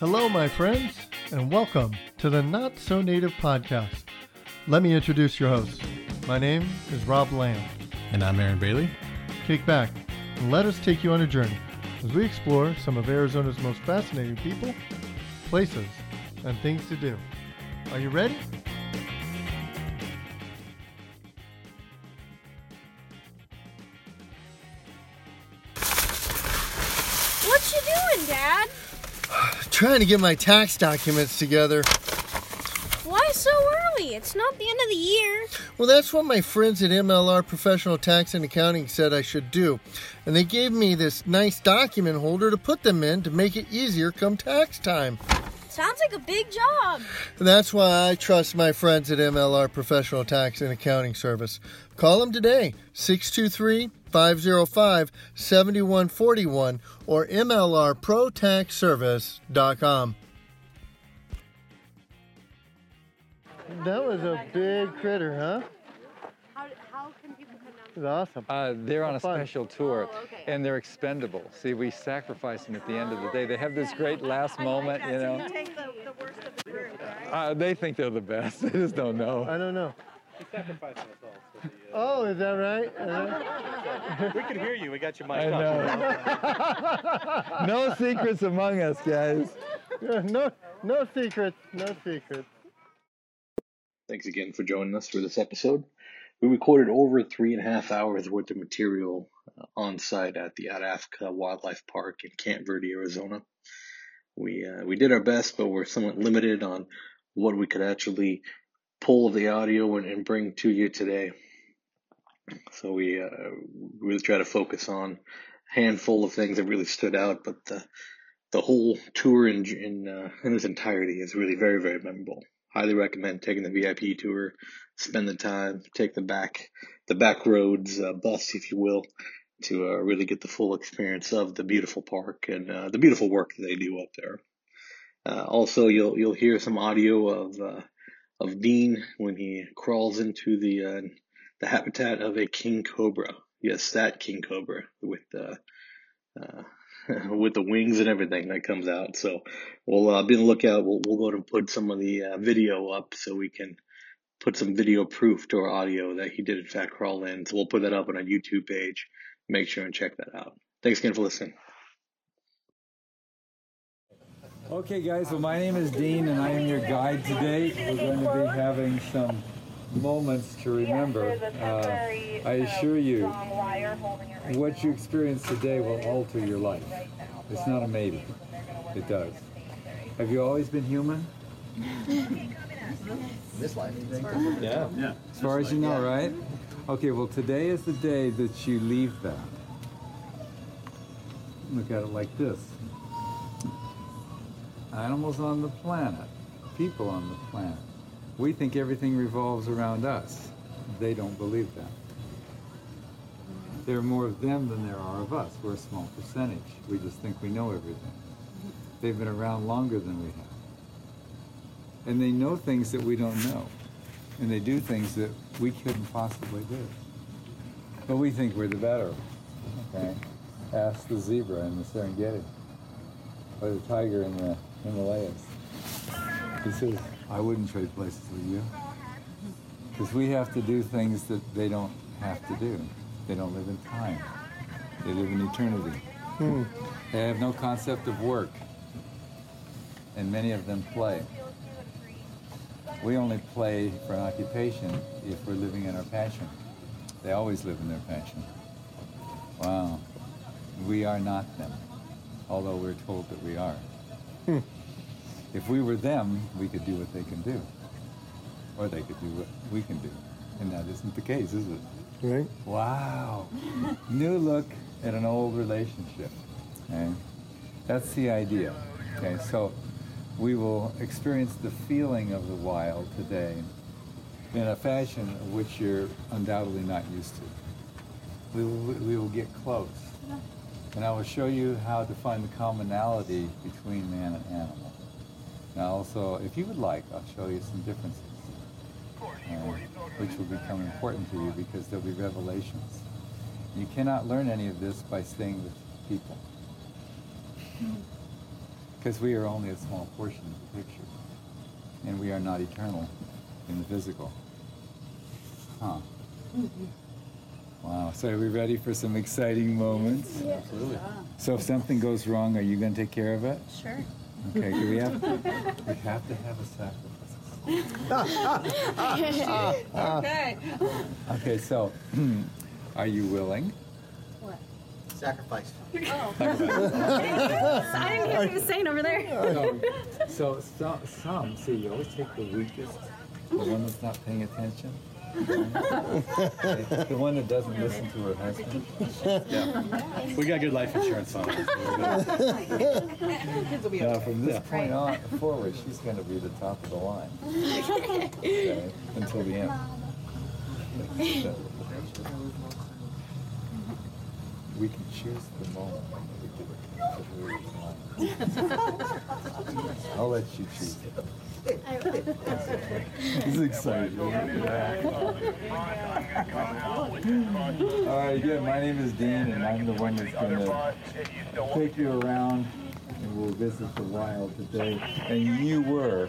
Hello, my friends, and welcome to the Not So Native podcast. Let me introduce your host. My name is Rob Lamb. And I'm Aaron Bailey. Kick back and let us take you on a journey as we explore some of Arizona's most fascinating people, places, and things to do. Are you ready? What you doing, Dad? Trying to get my tax documents together. Why so early? It's not the end of the year. Well, that's what my friends at MLR Professional Tax and Accounting said I should do. And they gave me this nice document holder to put them in to make it easier come tax time. Sounds like a big job. And that's why I trust my friends at MLR Professional Tax and Accounting Service. Call them today, 623 505 7141 or MLRProTaxService.com. That was a big critter, huh? How, how can people come down? It awesome. Uh, they're on a Fun. special tour, Oh, okay. and they're expendable. See, we sacrifice them at the end of the day. They have this great last moment, you know. Take the, the the group, right? Uh, they think they're the best. They just don't know. I don't know. Oh, is that right? Uh, We can hear you. We got your mic I up. know. no secrets among us, guys. no, no secrets. No secrets. Thanks again for joining us for this episode. We recorded over three and a half hours worth of material uh, on site at the Out of Africa Wildlife Park in Camp Verde, Arizona. We uh, we did our best, but we're somewhat limited on what we could actually pull of the audio and, and bring to you today. So we uh, really try to focus on a handful of things that really stood out, but the the whole tour in in, uh, in its entirety is really very very memorable highly recommend taking the VIP tour. Spend the time, take the back, the back roads uh, bus, if you will, to uh, really get the full experience of the beautiful park and uh, the beautiful work that they do up there. Uh, also, you'll you'll hear some audio of uh, of Dean when he crawls into the uh, the habitat of a king cobra. Yes, that king cobra with uh, uh, with the wings and everything that comes out. So we'll uh, be on the lookout. We'll, we'll go and put some of the uh, video up so we can put some video proof to our audio that he did in fact crawl in. So we'll put that up on our YouTube page. Make sure and check that out. Thanks again for listening. Okay, guys. Well, my name is Dean, and I am your guide today. We're going to be having some moments to remember. Uh, I assure you, what you experience today will alter your life. It's not a maybe. It does. Have you always been human? This life. Yeah. As far as you know, right? Okay, well, today is the day that you leave that. Look at it like this animals on the planet, people on the planet. We think everything revolves around us. They don't believe that. There are more of them than there are of us. We're a small percentage. We just think we know everything. They've been around longer than we have. And they know things that we don't know. And they do things that we couldn't possibly do. But we think we're the better. Okay? Ask the zebra in the Serengeti or the tiger in the Himalayas. He says, I wouldn't trade places with you. Because we have to do things that they don't have to do. They don't live in time. They live in eternity. Hmm. They have no concept of work. And many of them play. We only play for an occupation if we're living in our passion. They always live in their passion. Wow. We are not them, although we're told that we are. Hmm. If we were them, we could do what they can do. Or they could do what we can do. And that isn't the case, is it? Right? Wow. New look at an old relationship. Okay? That's the idea. Okay, so we will experience the feeling of the wild today in a fashion of which you're undoubtedly not used to. We will, we will get close. And I will show you how to find the commonality between man and animal. Now also, if you would like, I'll show you some differences, uh, which will become important to you because there'll be revelations. You cannot learn any of this by staying with people. Because we are only a small portion of the picture. And we are not eternal in the physical. Huh. Wow. So are we ready for some exciting moments? Absolutely. So if something goes wrong, are you going to take care of it? Sure. Okay. Do we have we have to have a sacrifice. Okay. Okay. So, are you willing? What? Sacrifice. Oh. I didn't hear what he was saying over there. No. So some, some see you always take the weakest, the one that's not paying attention. The one that doesn't listen to her husband. Yeah. We got good life insurance on it. Now, from this point on forward, she's going to be the top of the line. Okay, until the end. We can choose the moment when we do it. I'll let you choose it. He's excited. All right, again, my name is Dean, and I'm the one that's going to take you around and we'll visit the wild today. And you were.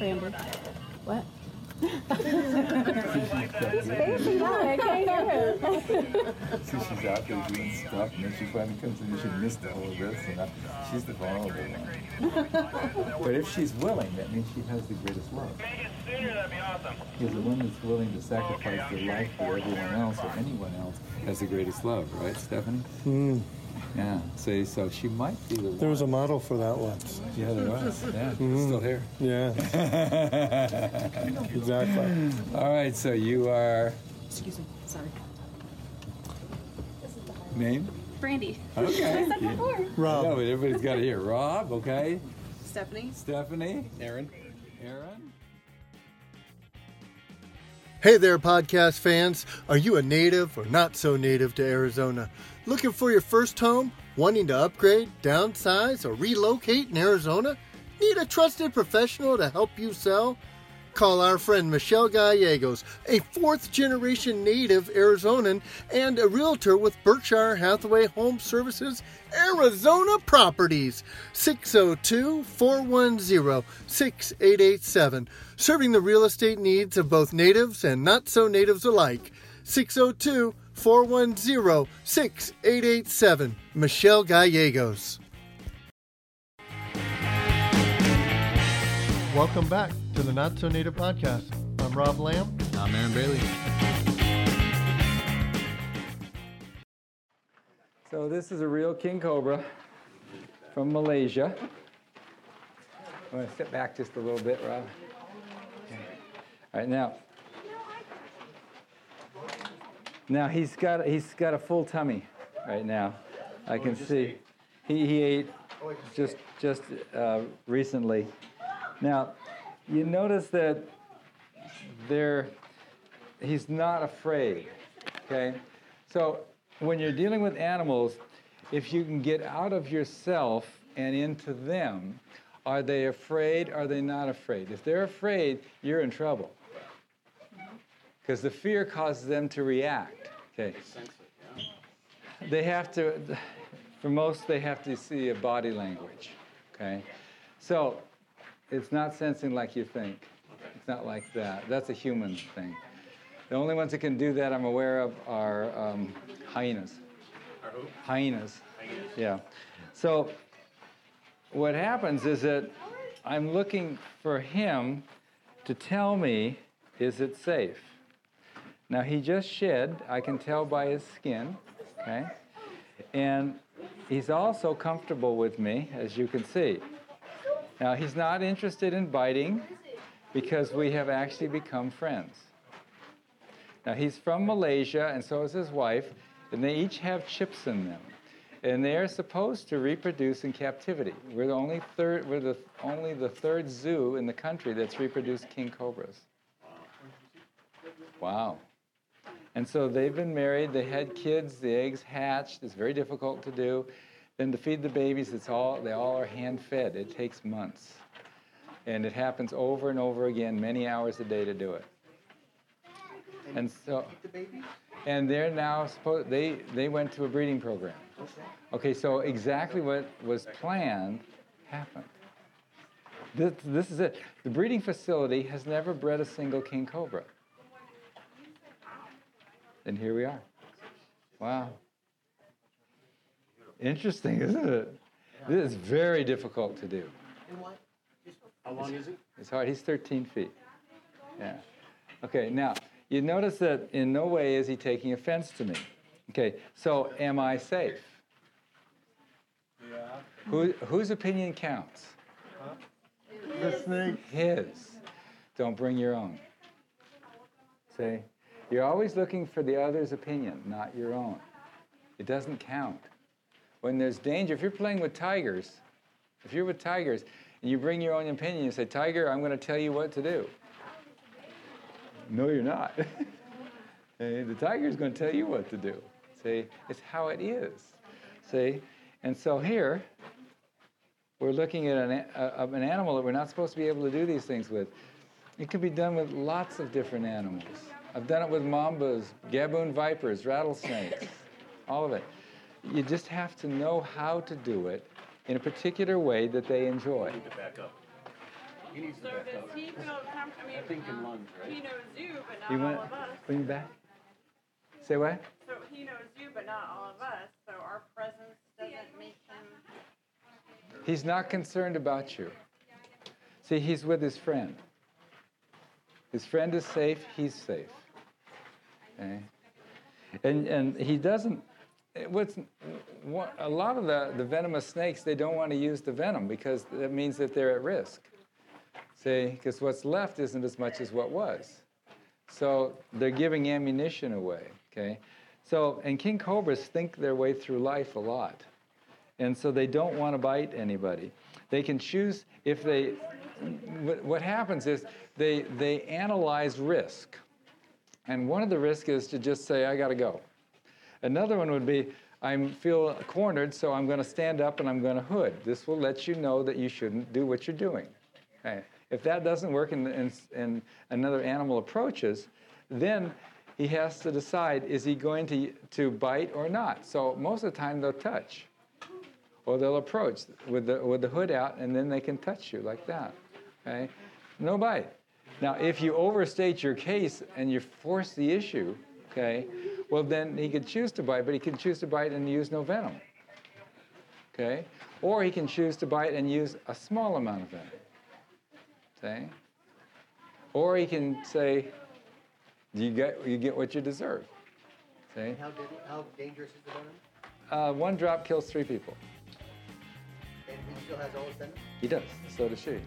Rambo. What? See, she's out there doing stuff, and then she finally comes in and she missed all of this, and uh, she's the vulnerable one. But if she's willing, that means she has the greatest love. Make it sooner, that'd be awesome. Because the one that's willing to sacrifice their life for everyone else or anyone else has the greatest love, right, Stephanie? Mm, Yeah. See, so she might be the one. there was a model for that once. Yeah, there was. Yeah, still here. Yeah, exactly. All right, so you are Excuse me. Sorry. Name? Brandy. Okay. I said before. No, Rob, but everybody's got to hear. Rob, okay. Stephanie. Stephanie, Aaron? Aaron. Hey there, podcast fans. Are you a native or not so native to Arizona? Looking for your first home? Wanting to upgrade, downsize, or relocate in Arizona? Need a trusted professional to help you sell? Call our friend Michelle Gallegos, a fourth generation native Arizonan and a realtor with Berkshire Hathaway Home Services Arizona Properties. 602 410 6887. Serving the real estate needs of both natives and not so natives alike. 602 410 6887. Michelle Gallegos. Welcome back to the Not So Native Podcast. I'm Rob Lamb. I'm Aaron Bailey. So this is a real king cobra from Malaysia. I'm going to step back just a little bit, Rob. Okay. All right, now. Now he's got he's got a full tummy right now. I can see. He he ate just just uh, recently. Now, you notice that there he's not afraid. Okay? So when you're dealing with animals, if you can get out of yourself and into them, are they afraid? Are they not afraid? If they're afraid, you're in trouble. Because the fear causes them to react. Okay. They have to, for most, they have to see a body language. Okay. So it's not sensing like you think. It's not like that. That's a human thing. The only ones that can do that I'm aware of are um, hyenas. Hyenas. Yeah. So what happens is that I'm looking for him to tell me, is it safe? Now he just shed, I can tell by his skin, okay? And he's also comfortable with me, as you can see. Now he's not interested in biting because we have actually become friends. Now he's from Malaysia and so is his wife, and they each have chips in them. And they are supposed to reproduce in captivity. We're the only third we're the only the third zoo in the country that's reproduced king cobras. Wow. And so they've been married, they had kids, the eggs hatched, it's very difficult to do. Then to feed the babies, it's all they all are hand fed. It takes months. And it happens over and over again, many hours a day to do it. And so and they're now supposed they they went to a breeding program. Okay, so exactly what was planned happened. This, this is it. The breeding facility has never bred a single king cobra. And here we are. Wow. Interesting, isn't it? This is very difficult to do. How long is he? It's hard. He's 13 feet. Yeah. Okay, now, you notice that in no way is he taking offense to me. Okay, so am I safe? Yeah. Who, whose opinion counts? The snake. His. Don't bring your own. See? You're always looking for the other's opinion, not your own. It doesn't count. When there's danger, if you're playing with tigers, if you're with tigers and you bring your own opinion, you say, Tiger, I'm going to tell you what to do. No, you're not. The tiger's going to tell you what to do. See? It's how it is. See? And so here, we're looking at an, an animal that we're not supposed to be able to do these things with. It can be done with lots of different animals. I've done it with mambas, gaboon vipers, rattlesnakes, all of it. You just have to know how to do it in a particular way that they enjoy. To back up. He needs to back does up. he feel comfortable? I mean, Thinking lunge, right? he knows you, but not You all of us. bring it back? Say what? So he knows you, but not all of us. So our presence doesn't make him. He's not concerned about you. See, he's with his friend. His friend is safe, he's safe. Okay? And, and he doesn't, what's, what, a lot of the, the venomous snakes, they don't want to use the venom because that means that they're at risk. See, because what's left isn't as much as what was. So they're giving ammunition away, okay? So, and king cobras think their way through life a lot. And so they don't want to bite anybody. They can choose if they, what happens is they, they analyze risk. And one of the risks is to just say, I got to go. Another one would be, I feel cornered, so I'm going to stand up and I'm going to hood. This will let you know that you shouldn't do what you're doing. Okay. If that doesn't work and, and, and another animal approaches, then he has to decide is he going to, to bite or not. So most of the time they'll touch or they'll approach with the, with the hood out and then they can touch you like that. Okay? No bite. Now, if you overstate your case and you force the issue, okay, well, then he could choose to bite, but he can choose to bite and use no venom. Okay? Or he can choose to bite and use a small amount of venom. Okay? Or he can say, you get, you get what you deserve. See? How, did, how dangerous is the venom? Uh, one drop kills three people. And he still has all his venom? He does. So does she.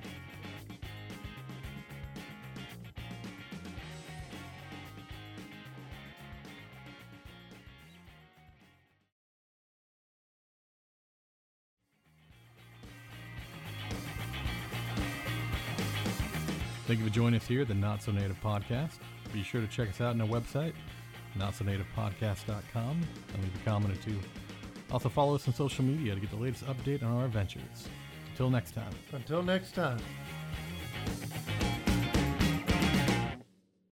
Thank you for joining us here at the Not So Native Podcast. Be sure to check us out on our website, notsonativepodcast.com, and leave a comment or two. Also, follow us on social media to get the latest update on our adventures. Until next time. Until next time.